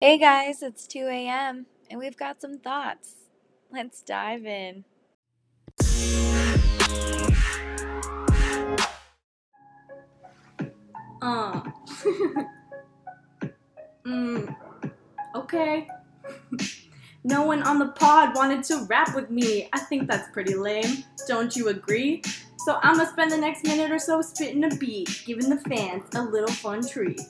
Hey guys, it's 2 a.m. and we've got some thoughts. Let's dive in. Uh. mm. Okay. no one on the pod wanted to rap with me. I think that's pretty lame. Don't you agree? So I'ma spend the next minute or so spitting a beat, giving the fans a little fun treat.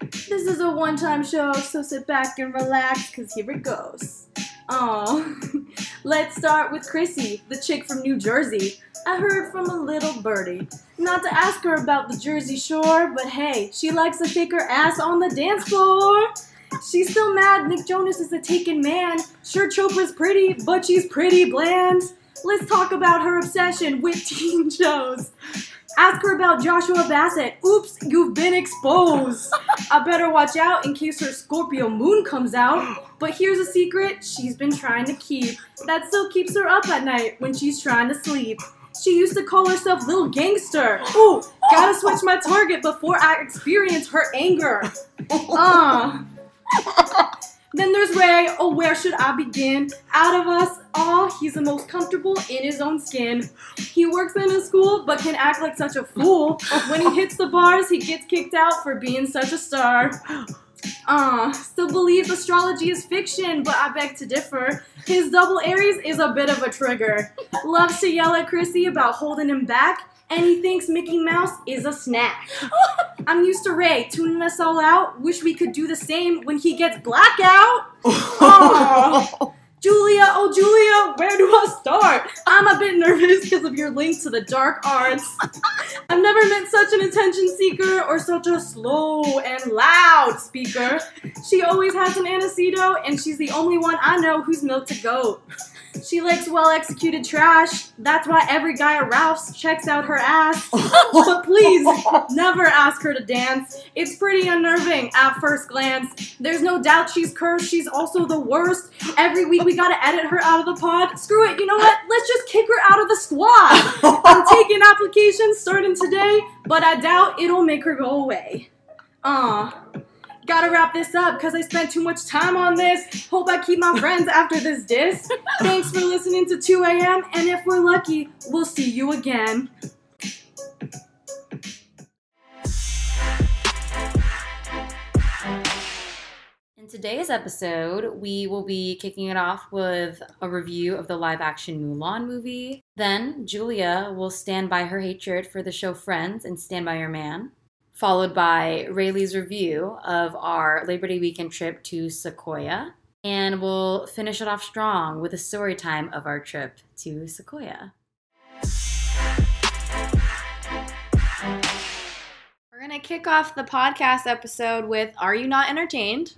This is a one-time show, so sit back and relax, cause here it goes. Oh, let's start with Chrissy, the chick from New Jersey. I heard from a little birdie. Not to ask her about the Jersey Shore, but hey, she likes to shake her ass on the dance floor. She's still mad Nick Jonas is a taken man. Sure, Chopra's pretty, but she's pretty bland. Let's talk about her obsession with teen shows. Ask her about Joshua Bassett. Oops, you've been exposed. I better watch out in case her Scorpio moon comes out. But here's a secret she's been trying to keep that still keeps her up at night when she's trying to sleep. She used to call herself Little Gangster. Ooh, gotta switch my target before I experience her anger. Uh. Then there's Ray. Oh, where should I begin? Out of us all, he's the most comfortable in his own skin. He works in a school, but can act like such a fool. When he hits the bars, he gets kicked out for being such a star. Uh, still believe astrology is fiction, but I beg to differ. His double Aries is a bit of a trigger. Loves to yell at Chrissy about holding him back, and he thinks Mickey Mouse is a snack. I'm used to Ray tuning us all out. Wish we could do the same when he gets blackout. Julia, oh Julia, where do I start? I'm a bit nervous because of your link to the dark arts. I've never met such an attention seeker or such a slow and loud speaker. She always has an antecedent, and she's the only one I know who's milked a goat. She likes well executed trash. That's why every guy at Ralph's checks out her ass. but please, never ask her to dance. It's pretty unnerving at first glance. There's no doubt she's cursed. She's also the worst. Every week we gotta edit her out of the pod. Screw it. You know what? Let's just kick her out of the squad. I'm taking applications starting today, but I doubt it'll make her go away. Aw. Gotta wrap this up because I spent too much time on this. Hope I keep my friends after this diss. Thanks for listening to 2 a.m. And if we're lucky, we'll see you again. In today's episode, we will be kicking it off with a review of the live action Mulan movie. Then, Julia will stand by her hatred for the show Friends and Stand By Your Man, followed by Rayleigh's review of our Labor Day weekend trip to Sequoia. And we'll finish it off strong with a story time of our trip to Sequoia. We're going to kick off the podcast episode with Are You Not Entertained?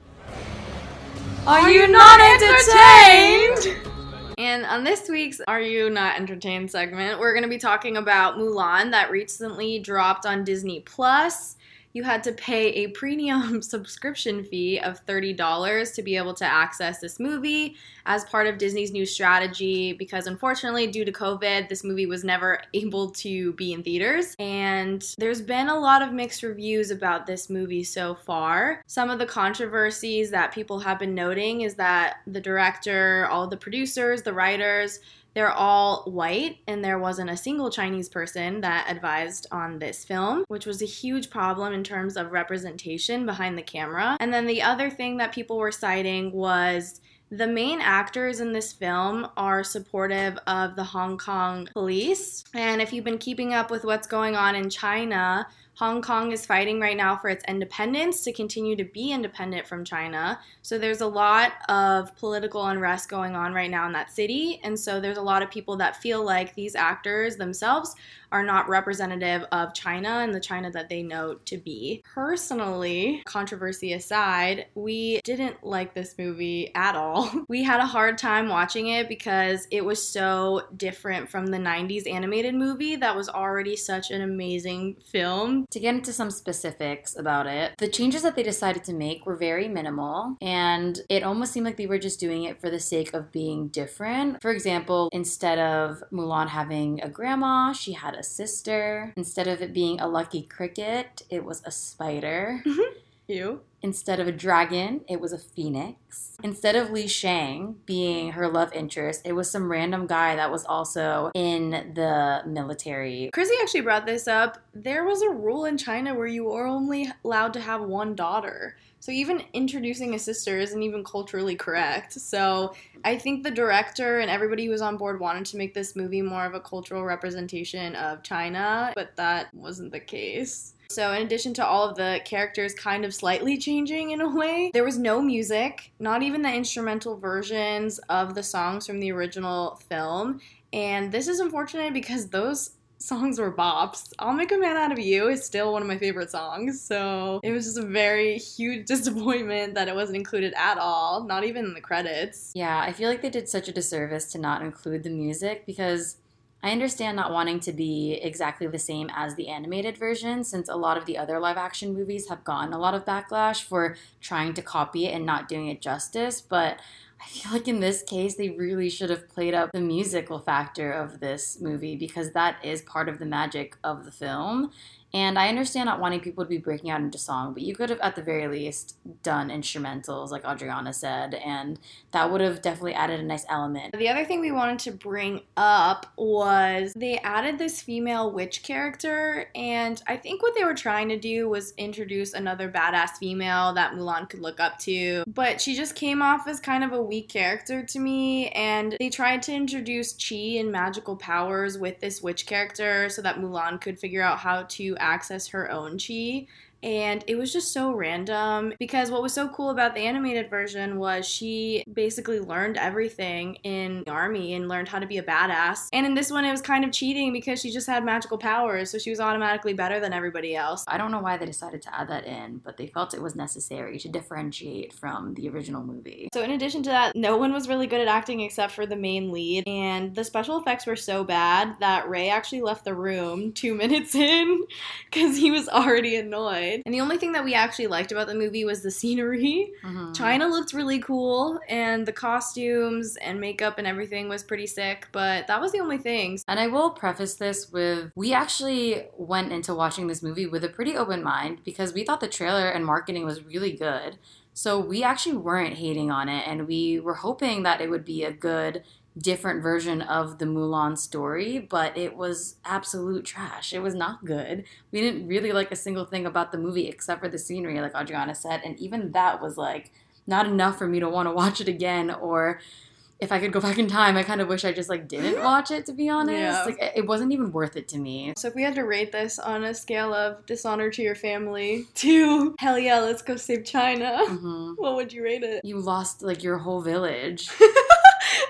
Are you not entertained? And on this week's Are You Not Entertained segment, we're going to be talking about Mulan that recently dropped on Disney Plus. You had to pay a premium subscription fee of $30 to be able to access this movie as part of Disney's new strategy because unfortunately due to COVID, this movie was never able to be in theaters. And there's been a lot of mixed reviews about this movie so far. Some of the controversies that people have been noting is that the director, all the producers, the writers, they're all white, and there wasn't a single Chinese person that advised on this film, which was a huge problem in terms of representation behind the camera. And then the other thing that people were citing was the main actors in this film are supportive of the Hong Kong police. And if you've been keeping up with what's going on in China, Hong Kong is fighting right now for its independence to continue to be independent from China. So there's a lot of political unrest going on right now in that city. And so there's a lot of people that feel like these actors themselves are not representative of China and the China that they know to be. Personally, controversy aside, we didn't like this movie at all. We had a hard time watching it because it was so different from the 90s animated movie that was already such an amazing film. To get into some specifics about it, the changes that they decided to make were very minimal, and it almost seemed like they were just doing it for the sake of being different. For example, instead of Mulan having a grandma, she had a sister. Instead of it being a lucky cricket, it was a spider. Mm-hmm. You? Instead of a dragon, it was a phoenix. Instead of Li Shang being her love interest, it was some random guy that was also in the military. Chrissy actually brought this up. There was a rule in China where you were only allowed to have one daughter. So even introducing a sister isn't even culturally correct. So I think the director and everybody who was on board wanted to make this movie more of a cultural representation of China, but that wasn't the case. So, in addition to all of the characters kind of slightly changing in a way, there was no music, not even the instrumental versions of the songs from the original film. And this is unfortunate because those songs were bops. I'll Make a Man Out of You is still one of my favorite songs. So it was just a very huge disappointment that it wasn't included at all, not even in the credits. Yeah, I feel like they did such a disservice to not include the music because I understand not wanting to be exactly the same as the animated version, since a lot of the other live action movies have gotten a lot of backlash for trying to copy it and not doing it justice. But I feel like in this case, they really should have played up the musical factor of this movie because that is part of the magic of the film. And I understand not wanting people to be breaking out into song, but you could have at the very least done instrumentals, like Adriana said, and that would have definitely added a nice element. The other thing we wanted to bring up was they added this female witch character, and I think what they were trying to do was introduce another badass female that Mulan could look up to, but she just came off as kind of a weak character to me, and they tried to introduce chi and magical powers with this witch character so that Mulan could figure out how to access her own chi and it was just so random because what was so cool about the animated version was she basically learned everything in the army and learned how to be a badass. And in this one, it was kind of cheating because she just had magical powers, so she was automatically better than everybody else. I don't know why they decided to add that in, but they felt it was necessary to differentiate from the original movie. So, in addition to that, no one was really good at acting except for the main lead, and the special effects were so bad that Ray actually left the room two minutes in because he was already annoyed. And the only thing that we actually liked about the movie was the scenery. Mm-hmm. China looked really cool, and the costumes and makeup and everything was pretty sick, but that was the only thing. And I will preface this with we actually went into watching this movie with a pretty open mind because we thought the trailer and marketing was really good. So we actually weren't hating on it, and we were hoping that it would be a good different version of the Mulan story, but it was absolute trash. It was not good. We didn't really like a single thing about the movie except for the scenery, like Adriana said, and even that was like not enough for me to want to watch it again or if I could go back in time, I kind of wish I just like didn't watch it to be honest. Yeah. Like it- wasn't even worth it to me. So if we had to rate this on a scale of dishonor to your family to hell yeah, let's go save China, hmm what would you rate it? You lost like your whole village.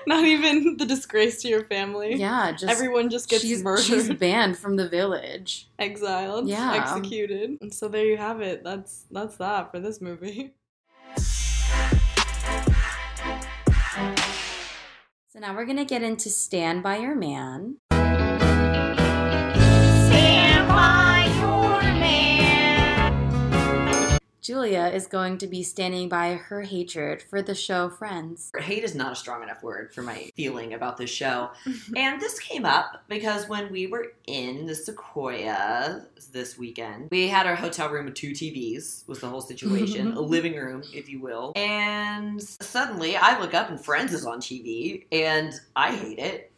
Not even the disgrace to your family. Yeah, just Everyone just gets she's, murdered, she's banned from the village. exiled, Yeah. executed. And so there you have it. That's that's that for this movie. So now we're gonna get into Stand by Your Man. Julia is going to be standing by her hatred for the show Friends. Hate is not a strong enough word for my feeling about this show. and this came up because when we were in the Sequoia this weekend, we had our hotel room with two TVs, was the whole situation, a living room, if you will. And suddenly I look up and Friends is on TV, and I hate it.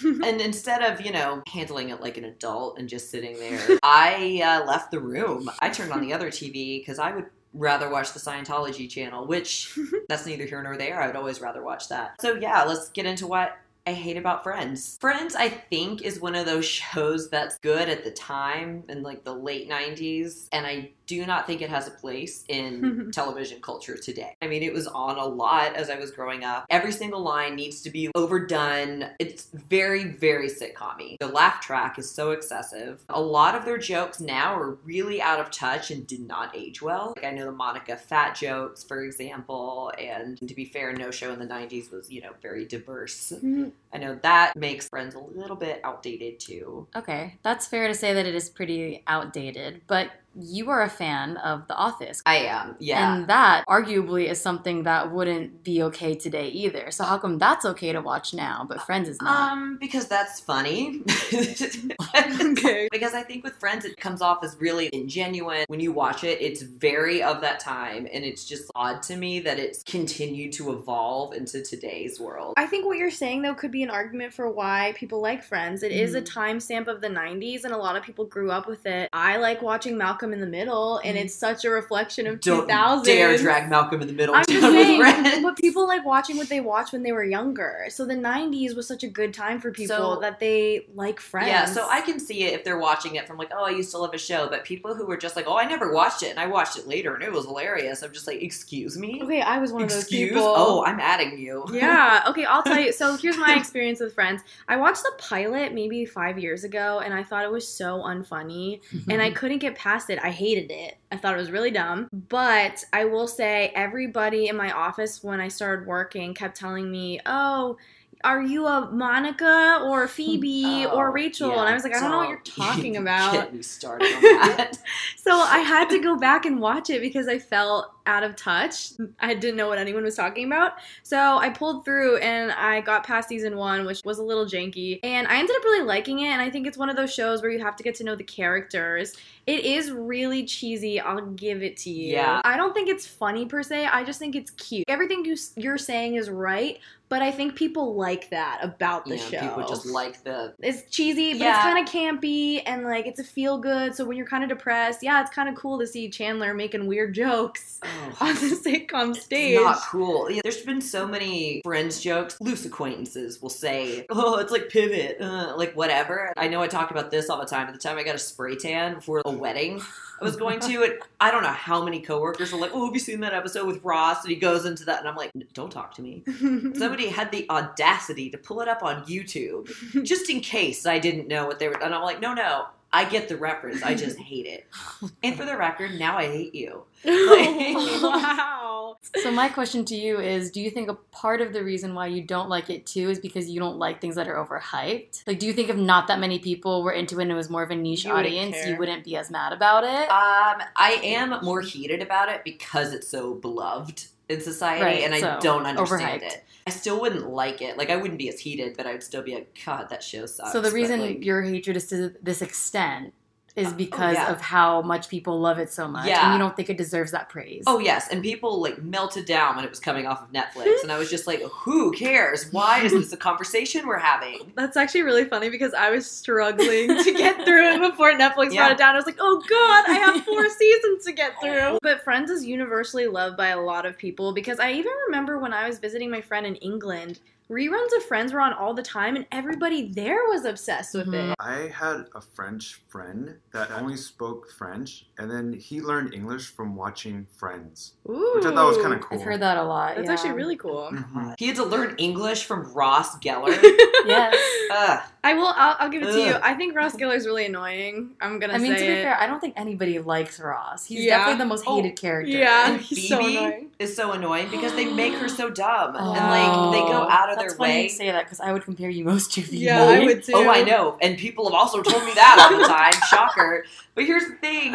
and instead of, you know, handling it like an adult and just sitting there, I uh, left the room. I turned on the other TV because I would rather watch the Scientology channel, which that's neither here nor there. I would always rather watch that. So, yeah, let's get into what I hate about Friends. Friends, I think, is one of those shows that's good at the time in like the late 90s, and I do not think it has a place in television culture today. I mean, it was on a lot as I was growing up. Every single line needs to be overdone. It's very, very sitcom The laugh track is so excessive. A lot of their jokes now are really out of touch and did not age well. Like I know the Monica fat jokes, for example, and to be fair, no show in the 90s was, you know, very diverse. Mm-hmm. I know that makes Friends a little bit outdated too. Okay, that's fair to say that it is pretty outdated, but you are a fan of The Office. I am. Yeah. And that arguably is something that wouldn't be okay today either. So how come that's okay to watch now, but Friends is not? Um, because that's funny. Okay. Because I think with Friends, it comes off as really ingenuine. When you watch it, it's very of that time, and it's just odd to me that it's continued to evolve into today's world. I think what you're saying though could be an argument for why people like Friends. It is a Mhm. timestamp of the 90s and a lot of people grew up with it. I like watching Malcolm in the Middle and Mhm. it's such a reflection of Don't 2000s. dare drag Malcolm in the Middle I'm down just with saying, Friends. but people like watching what they watched when they were younger. So the 90s was such a good time for people So- that they like Friends. Yeah, so I can see it if they're watching it from like, oh, I used to love a show, but people who were just like, oh, I never watched it and I watched it later and it was hilarious. I'm just like, excuse me, Okay, I was one of those excuse. people. Oh, I'm adding you. yeah. Okay, I'll tell you. So here's my experience with Friends. I watched the pilot maybe five years ago, and I thought it was so unfunny, and I couldn't get past it. I hated it. I thought it was really dumb. But I will say, everybody in my office when I started working kept telling me, "Oh." Are you a Monica or Phoebe Oh, or Rachel? yeah, and I was like, I don't know what you're talking about. Get me started on that. So I had to go back and watch it because I felt out of touch. I didn't know what anyone was talking about. So I pulled through and I got past season one, which was a little janky. And I ended up really liking it. And I think it's one of those shows where you have to get to know the characters. It is really cheesy. I'll give it to you. Yeah. I don't think it's funny per se. I just think it's cute. Everything you, you're saying is right. But I think people like that about the show. Yeah, show. people just like the It's cheesy, but Yeah. it's kind of campy and like it's a feel good. So when you're kind of depressed, yeah, it's kind of cool to see Chandler making weird jokes oh, on the sitcom stage. It's not cool. Yeah, there's been so many friends jokes. Loose acquaintances will say, "Oh, it's like pivot, uh, like whatever." I know I talk about this all the time. At the time I got a spray tan for a wedding I was going to, and I don't know how many coworkers were like, "Oh, have you seen that episode with Ross?" And he goes into that, and I'm like, "Don't talk to me." Somebody had the audacity to pull it up on YouTube just in case I didn't know what they were. And I'm like, "No, no." I get the reference. I just hate it. And for the record, now I hate you. wow. So my question to you is do you think a part of the reason why you don't like it too is because you don't like things that are overhyped? Like do you think if not that many people were into it and it was more of a niche You wouldn't audience, you wouldn't be as mad about it? Um, I am more heated about it because it's so beloved in society, Right, and I so, don't understand overhyped. it. I still wouldn't like it. Like I wouldn't be as heated, but I would still be like, God, that show sucks. so the But, reason like, your hatred is to this extent is Uh, oh, because yeah. of how much people love it so much Yeah. and you don't think it deserves that praise. Oh yes, and people like melted down when it was coming off of Netflix, and I was just like, "Who cares? Why is this a conversation we're having?" That's actually really funny because I was struggling to get through it before Netflix Yeah. brought it down. I was like, oh god, I have four seasons to get through. But Friends is universally loved by a lot of people because I even remember when I was visiting my friend in England, reruns of Friends were on all the time and everybody there was obsessed with Mhm. it. I had a French friend that only spoke French, and then he learned English from watching Friends, Ooh. which I thought was kind of cool. I've heard that a lot. That's yeah. actually really cool. Mhm. He had to learn English from Ross Geller. Yes. Ugh. I will. I'll, I'll give it to you. I think Ross Geller's really annoying. I'm gonna I mean, to be it. fair, I don't think anybody likes Ross. He's Yeah. definitely the most Oh, hated character. yeah, And he's so Phoebe annoying. is so annoying because they make her so dumb, Oh. and like they go out of That's their funny you say that because I would compare you most to Phoebe. Yeah, I would too. Oh, I know, and people have also told me that all the time. Shocker. But here's the thing: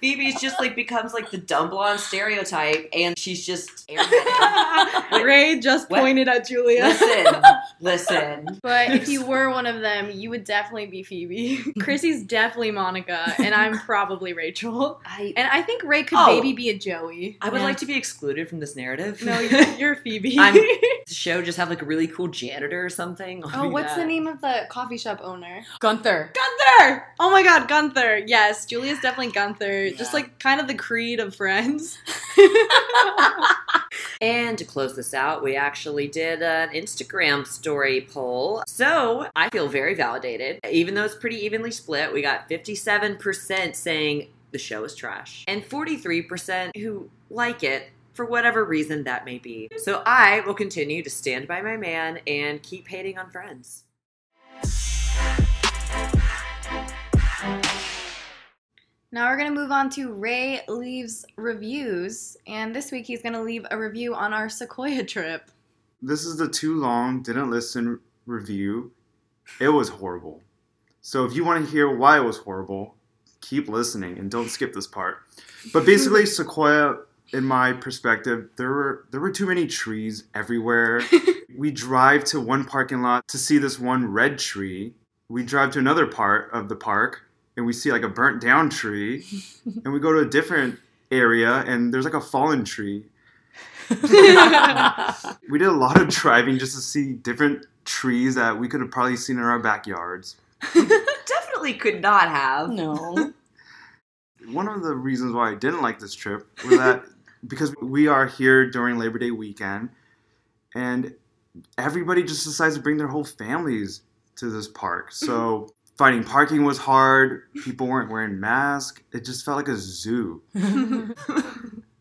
Phoebe's just like becomes like the dumb blonde stereotype, and she's just airheaded. Ray just What? pointed at Julia. listen, listen. But if you were one of them, you would definitely be Phoebe. Chrissy's definitely Monica, and I'm probably Rachel. I And I think Ray could Oh. maybe be a Joey. I would Yeah. like to be excluded from this narrative. No, you're, you're Phoebe. I'm- the show just have like a really cool janitor or something. I'll oh, be what's that. the name of the coffee shop owner? Gunther. Gunther! Oh my god, Gunther. Yes, Julia's definitely Gunther. Just like kind of the creed of friends. And to close this out, we actually did an Instagram story poll. So I feel very validated. Even though it's pretty evenly split, we got 57% saying the show is trash, and 43% who like it for whatever reason that may be. So I will continue to stand by my man and keep hating on friends. Now we're gonna move on to Ray leaves reviews, and this week he's gonna leave a review on our Sequoia trip. This is the too long, didn't listen review. It was horrible. So if you want to hear why it was horrible, keep listening and don't skip this part. But basically, Sequoia, in my perspective, there were there were too many trees everywhere. we drive to one parking lot to see this one red tree. We drive to another part of the park and we see like a burnt down tree. and we go to a different area and there's like a fallen tree. We did a lot of driving just to see different trees that we could have probably seen in our backyards. Definitely could not have. no. One of the reasons why I didn't like this trip was that because we are here during Labor Day weekend and everybody just decides to bring their whole families to this park. So mm-hmm. finding parking was hard, people weren't wearing masks. It just felt like a zoo.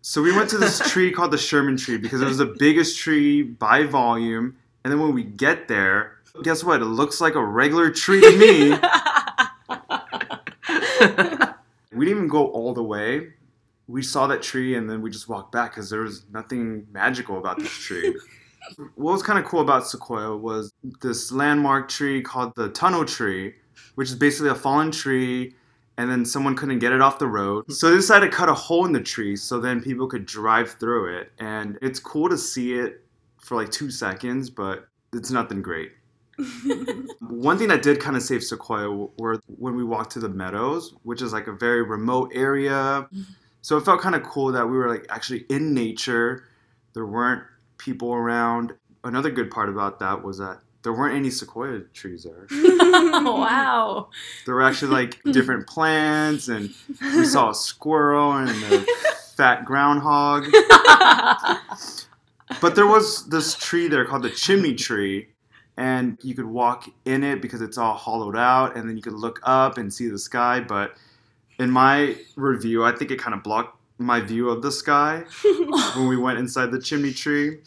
So we went to this tree called the Sherman tree because it was the biggest tree by volume. And then when we get there, guess what? It looks like a regular tree to me. we didn't even go all the way. We saw that tree and then we just walked back because there was nothing magical about this tree. what was kind of cool about Sequoia was this landmark tree called the tunnel tree, which is basically a fallen tree and then someone couldn't get it off the road. Hmm. So they decided to cut a hole in the tree so then people could drive through it. And it's cool to see it for like two seconds, but it's nothing great. One thing that did kind of save Sequoia were when we walked to the meadows, which is like a very remote area. Mm-hmm. So it felt kind of cool that we were like actually in nature. There weren't people around. Another good part about that was that there weren't any sequoia trees there. wow. There were actually like different plants, and we saw a squirrel and a fat groundhog. But there was this tree there called the chimney tree, and you could walk in it because it's all hollowed out, and then you could look up and see the sky. But in my review, I think it kind of blocked my view of the sky when we went inside the chimney tree.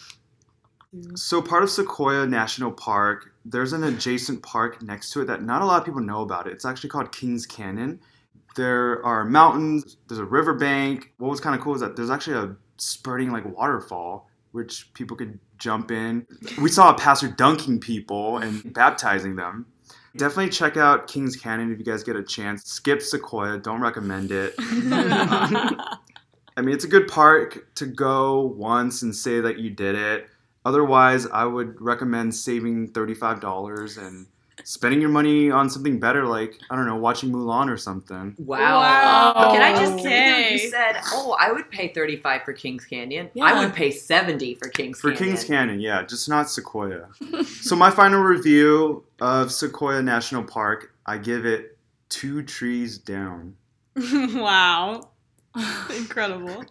So, part of Sequoia National Park, there's an adjacent park next to it that not a lot of people know about. It. It's actually called Kings Canyon. There are mountains, there's a riverbank. What was kind of cool is that there's actually a spurting like waterfall, which people could jump in. We saw a pastor dunking people and baptizing them. Definitely check out Kings Canyon if you guys get a chance. Skip Sequoia, don't recommend it. Um, I mean, it's a good park to go once and say that you did it. Otherwise, I would recommend saving $35 and spending your money on something better, like, I don't know, watching Mulan or something. Wow. Wow. Can I just say Okay. you said, "Oh, I would pay 35 for Kings Canyon. Yeah. I would pay 70 for Kings Canyon. For Canyon." Kings Canyon, yeah, just not Sequoia. so, my final review of Sequoia National Park, I give it two trees down. wow. Incredible.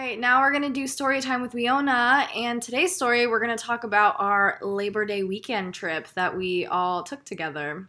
Right, now we're going to do story time with Leona. And today's story, we're going to talk about our Labor Day weekend trip that we all took together.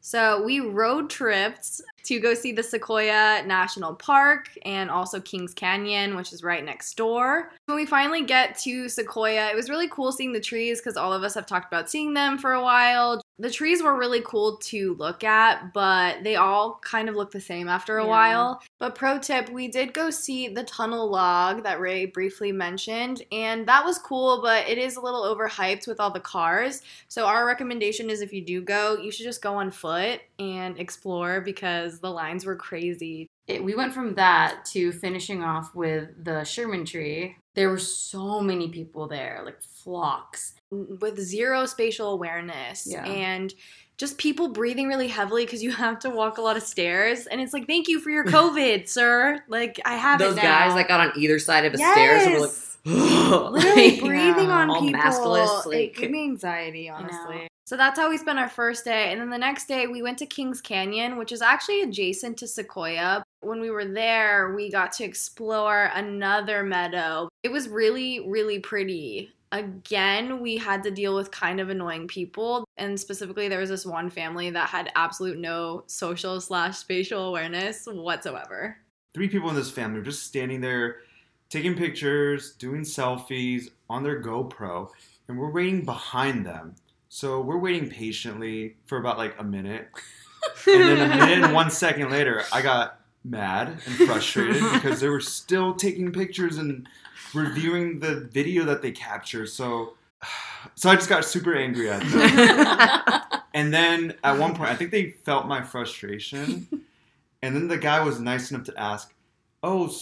So, we road tripped to go see the Sequoia National Park and also Kings Canyon, which is right next door. When we finally get to Sequoia, it was really cool seeing the trees because all of us have talked about seeing them for a while. The trees were really cool to look at, but they all kind of look the same after a Yeah. while. But pro tip, we did go see the tunnel log that Ray briefly mentioned, and that was cool, but it is a little overhyped with all the cars. So our recommendation is if you do go, you should just go on foot and explore because the lines were crazy. It, we went from that to finishing off with the Sherman tree. There were so many people there, like flocks. Mm, with zero spatial awareness Yeah. and just people breathing really heavily because you have to walk a lot of stairs and it's like thank you for your covid sir like i have Those it now. guys that got on either side of the stairs and were like, literally like, breathing on all people maskless, it gave me anxiety honestly so that's how we spent our first day and then the next day we went to kings canyon which is actually adjacent to sequoia when we were there we got to explore another meadow it was really really pretty again we had to deal with kind of annoying people and specifically there was this one family that had absolute no social slash spatial awareness whatsoever Three people in this family were just standing there taking pictures, doing selfies on their GoPro, and we're waiting behind them. So we're waiting patiently for about like a minute. And then a minute and one second later, I got mad and frustrated because they were still taking pictures and reviewing the video that they captured. So So I just got super angry at them. and then at one point, I think they felt my frustration. And then the guy was nice enough to ask, "Oh,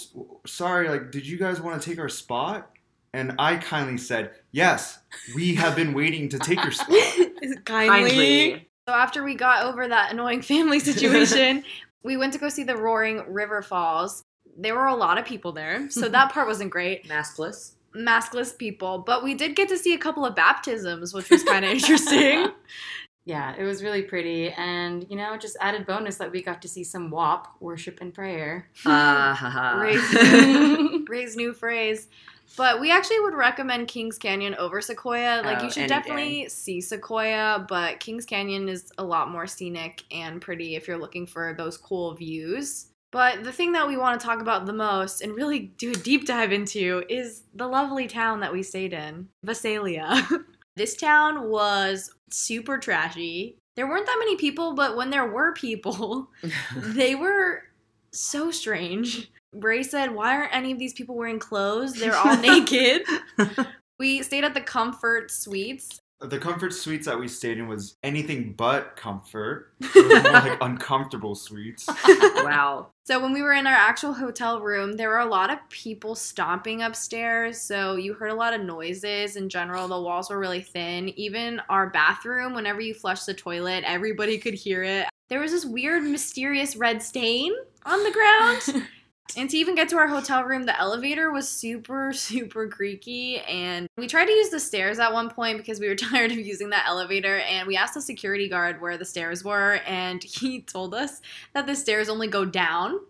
sorry. Like, did you guys want to take our spot?" And I kindly said, "Yes, we have been waiting to take your spot." Kindly. So after we got over that annoying family situation, we went to go see the Roaring River Falls. There were a lot of people there, so that part wasn't great. Maskless. Maskless people, but we did get to see a couple of baptisms, which was kind of interesting. yeah, it was really pretty. And, you know, just added bonus that we got to see some WAP, worship and prayer. Ah, ha, ha. Ray's, Ray's new phrase. But we actually would recommend Kings Canyon over Sequoia. Like Oh, you should definitely see Sequoia, but Kings Canyon is a lot more scenic and pretty if you're looking for those cool views. But the thing that we want to talk about the most and really do a deep dive into is the lovely town that we stayed in, Visalia. this town was super trashy. There weren't that many people, but when there were people, they were so strange. Bray said, Why aren't any of these people wearing clothes? They're all naked. We stayed at the Comfort Suites. the comfort suites that we stayed in was anything but comfort. It was more like uncomfortable suites. wow. So when we were in our actual hotel room, there were a lot of people stomping upstairs. So you heard a lot of noises in general. The walls were really thin. Even our bathroom, whenever you flushed the toilet, everybody could hear it. There was this weird, mysterious red stain on the ground. And to even get to our hotel room, the elevator was super, super creaky. And we tried to use the stairs at one point because we were tired of using that elevator. And we asked the security guard where the stairs were, and he told us that the stairs only go down.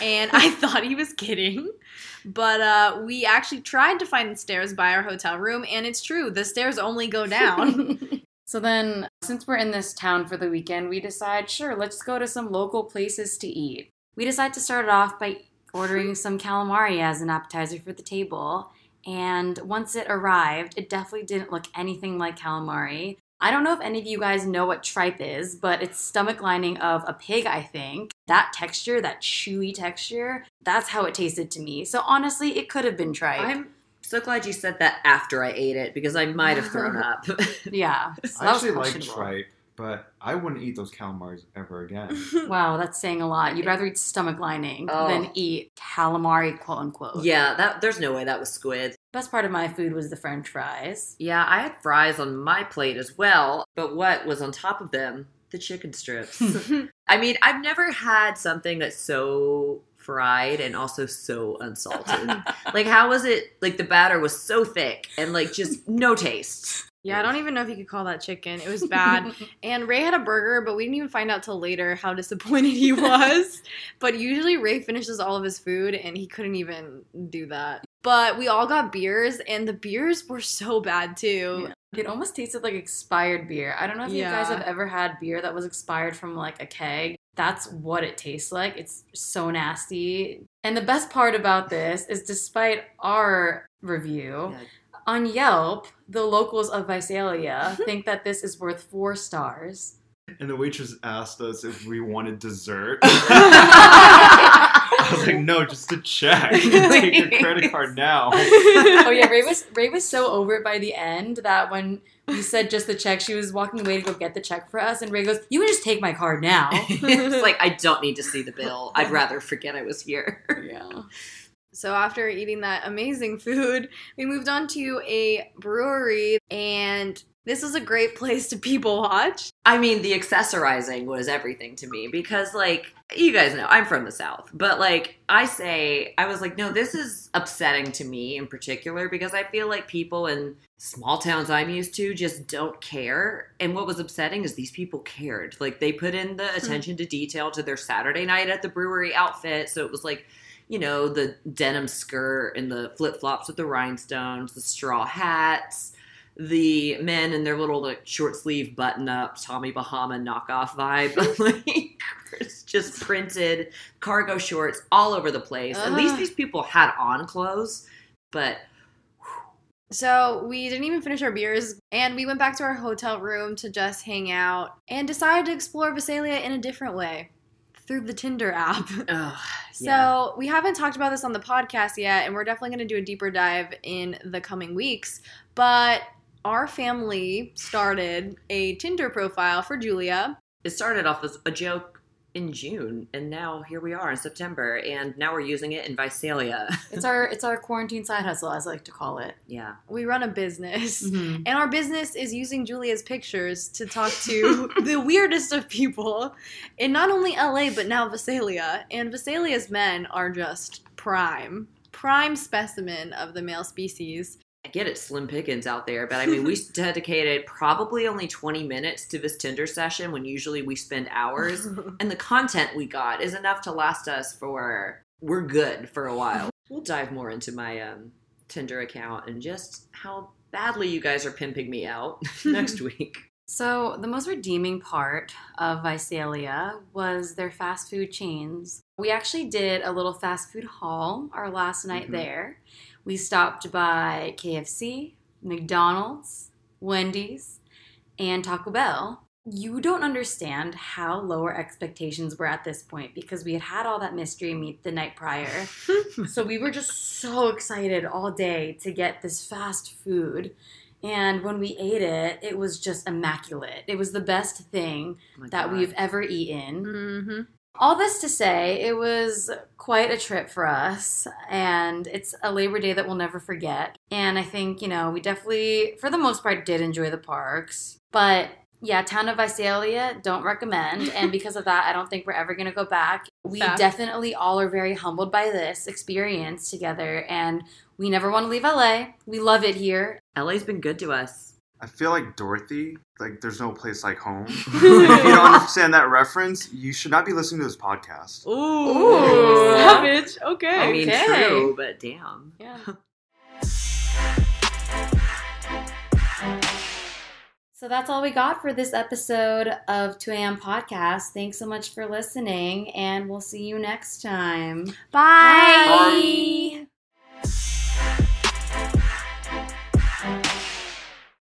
And I thought he was kidding. But uh, we actually tried to find the stairs by our hotel room, and it's true. The stairs only go down. So then, since we're in this town for the weekend, we decide, sure, let's go to some local places to eat. We decide to start it off by ordering some calamari as an appetizer for the table. And once it arrived, it definitely didn't look anything like calamari. I don't know if any of you guys know what tripe is, but it's stomach lining of a pig, I think. That texture, that chewy texture, that's how it tasted to me. So honestly, it could have been tripe. I'm so glad you said that after I ate it because I might have thrown up. yeah. so I actually like tripe, but I wouldn't eat those calamars ever again. Wow, that's saying a lot. You'd rather eat stomach lining Oh. than eat calamari, quote unquote. yeah, that there's no way that was squid. Best part of my food was the french fries. Yeah, I had fries on my plate as well, but what was on top of them? The chicken strips. I mean, I've never had something that's so fried and also so unsalted. like, how was it? Like, the batter was so thick and like just no taste. Yeah, I don't even know if you could call that chicken. It was bad. And Ray had a burger, but we didn't even find out till later how disappointed he was. but usually Ray finishes all of his food and he couldn't even do that. But we all got beers and the beers were so bad too. It almost tasted like expired beer. I don't know if you guys have ever had beer that was expired from like a keg. That's what it tastes like. It's so nasty. And the best part about this is despite our review, Yeah. On Yelp, the locals of Visalia mm-hmm. think that this is worth four stars. And the waitress asked us if we wanted dessert. I was like, no, just a check. Take your credit card now. oh yeah, Ray was Ray was so over it by the end that when we said just the check, she was walking away to go get the check for us, and Ray goes, "You can just take my card now." it's like I don't need to see the bill. I'd rather forget I was here. yeah. So after eating that amazing food, we moved on to a brewery and this is a great place to people watch. I mean, the accessorizing was everything to me because, like, you guys know I'm from the South, but like, I say, I was like, no, this is upsetting to me in particular because I feel like people in small towns I'm used to just don't care. And what was upsetting is these people cared. Like, they put in the hmm. attention to detail to their Saturday night at the brewery outfit. So it was like, you know, the denim skirt and the flip flops with the rhinestones, the straw hats the men in their little like short sleeve button up Tommy Bahama knockoff vibe. like it's just printed cargo shorts all over the place. At least these people had on clothes, but So we didn't even finish our beers and we went back to our hotel room to just hang out and decided to explore Visalia in a different way through the Tinder app. ugh, So yeah. we haven't talked about this on the podcast yet, and we're definitely going to do a deeper dive in the coming weeks. But our family started a Tinder profile for Julia. It started off as a joke in June, and now here we are in September, and now we're using it in Visalia. It's our it's our quarantine side hustle, as I like to call it. yeah. We run a business. Mhm. And our business is using Julia's pictures to talk to the weirdest of people in not only LA, but now Visalia. And Visalia's men are just prime, prime specimen of the male species. I get it, slim pickings out there, but I mean, we dedicated probably only 20 minutes to this Tinder session when usually we spend hours, and the content we got is enough to last us for we're good for a while. We'll dive more into my um, Tinder account and just how badly you guys are pimping me out next week. So, the most redeeming part of Visalia was their fast food chains. We actually did a little fast food haul our last night Mhm. there. We stopped by KFC, McDonald's, Wendy's, and Taco Bell. You don't understand how low our expectations were at this point because we had had all that mystery meat the night prior. so we were just so excited all day to get this fast food. And when we ate it, it was just immaculate. It was the best thing Oh that God. we've ever eaten. hmm All this to say, it was quite a trip for us, and it's a Labor Day that we'll never forget. And I think, you know, we definitely, for the most part, did enjoy the parks. But yeah, Town of Visalia, don't recommend. And because of that, I don't think we're ever going to go back. We definitely all are very humbled by this experience together, and we never want to leave LA. We love it here. LA's been good to us. I feel like Dorothy, like there's no place like home. if you don't understand that reference, you should not be listening to this podcast. Ooh, savage. Okay. I mean, Okay. true, but damn. Yeah. So that's all we got for this episode of 2 AM Podcast. Thanks so much for listening, and we'll see you next time. Bye. Bye.